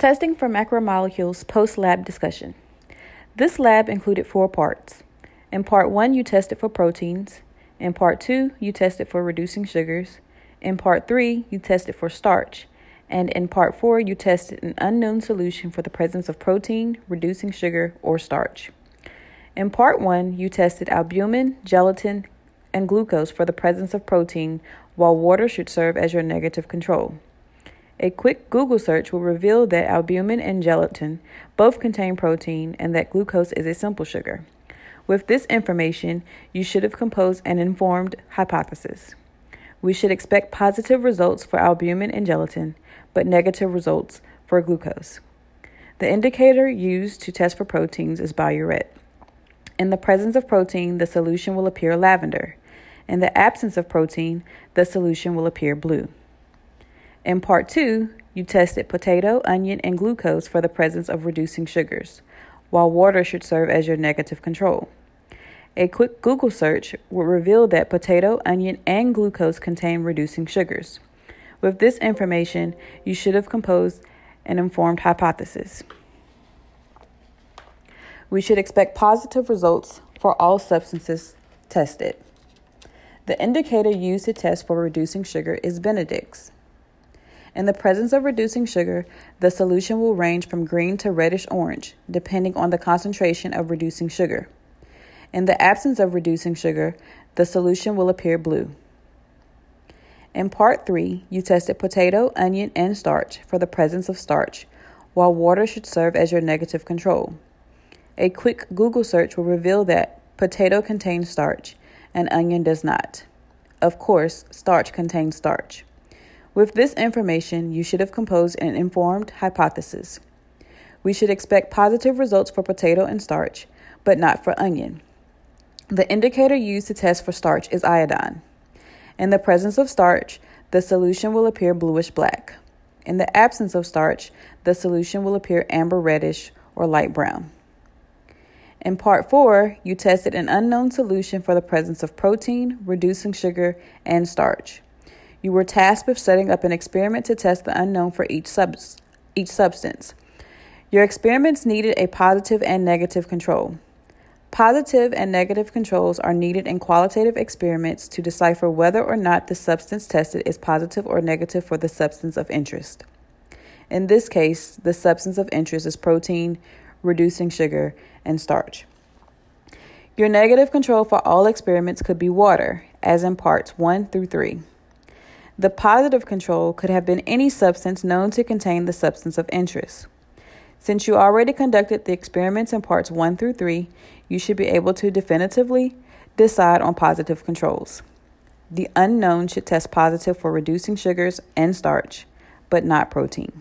Testing for macromolecules post lab discussion. This lab included four parts. In part one, you tested for proteins. In part two, you tested for reducing sugars. In part three, you tested for starch. And in part four, you tested an unknown solution for the presence of protein, reducing sugar, or starch. In part one, you tested albumin, gelatin, and glucose for the presence of protein, while water should serve as your negative control. A quick Google search will reveal that albumin and gelatin both contain protein and that glucose is a simple sugar. With this information, you should have composed an informed hypothesis. We should expect positive results for albumin and gelatin, but negative results for glucose. The indicator used to test for proteins is biuret. In the presence of protein, the solution will appear lavender. In the absence of protein, the solution will appear blue. In part two, you tested potato, onion, and glucose for the presence of reducing sugars, while water should serve as your negative control. A quick Google search will reveal that potato, onion, and glucose contain reducing sugars. With this information, you should have composed an informed hypothesis. We should expect positive results for all substances tested. The indicator used to test for reducing sugar is Benedict's. In the presence of reducing sugar, the solution will range from green to reddish orange, depending on the concentration of reducing sugar. In the absence of reducing sugar, the solution will appear blue. In part 3, you tested potato, onion, and starch for the presence of starch, while water should serve as your negative control. A quick Google search will reveal that potato contains starch and onion does not. Of course, starch contains starch. With this information, you should have composed an informed hypothesis. We should expect positive results for potato and starch, but not for onion. The indicator used to test for starch is iodine. In the presence of starch, the solution will appear bluish black. In the absence of starch, the solution will appear amber reddish or light brown. In part four, you tested an unknown solution for the presence of protein, reducing sugar, and starch. You were tasked with setting up an experiment to test the unknown for each, subs- each substance. Your experiments needed a positive and negative control. Positive and negative controls are needed in qualitative experiments to decipher whether or not the substance tested is positive or negative for the substance of interest. In this case, the substance of interest is protein, reducing sugar, and starch. Your negative control for all experiments could be water, as in parts 1 through 3. The positive control could have been any substance known to contain the substance of interest. Since you already conducted the experiments in parts 1 through 3, you should be able to definitively decide on positive controls. The unknown should test positive for reducing sugars and starch, but not protein.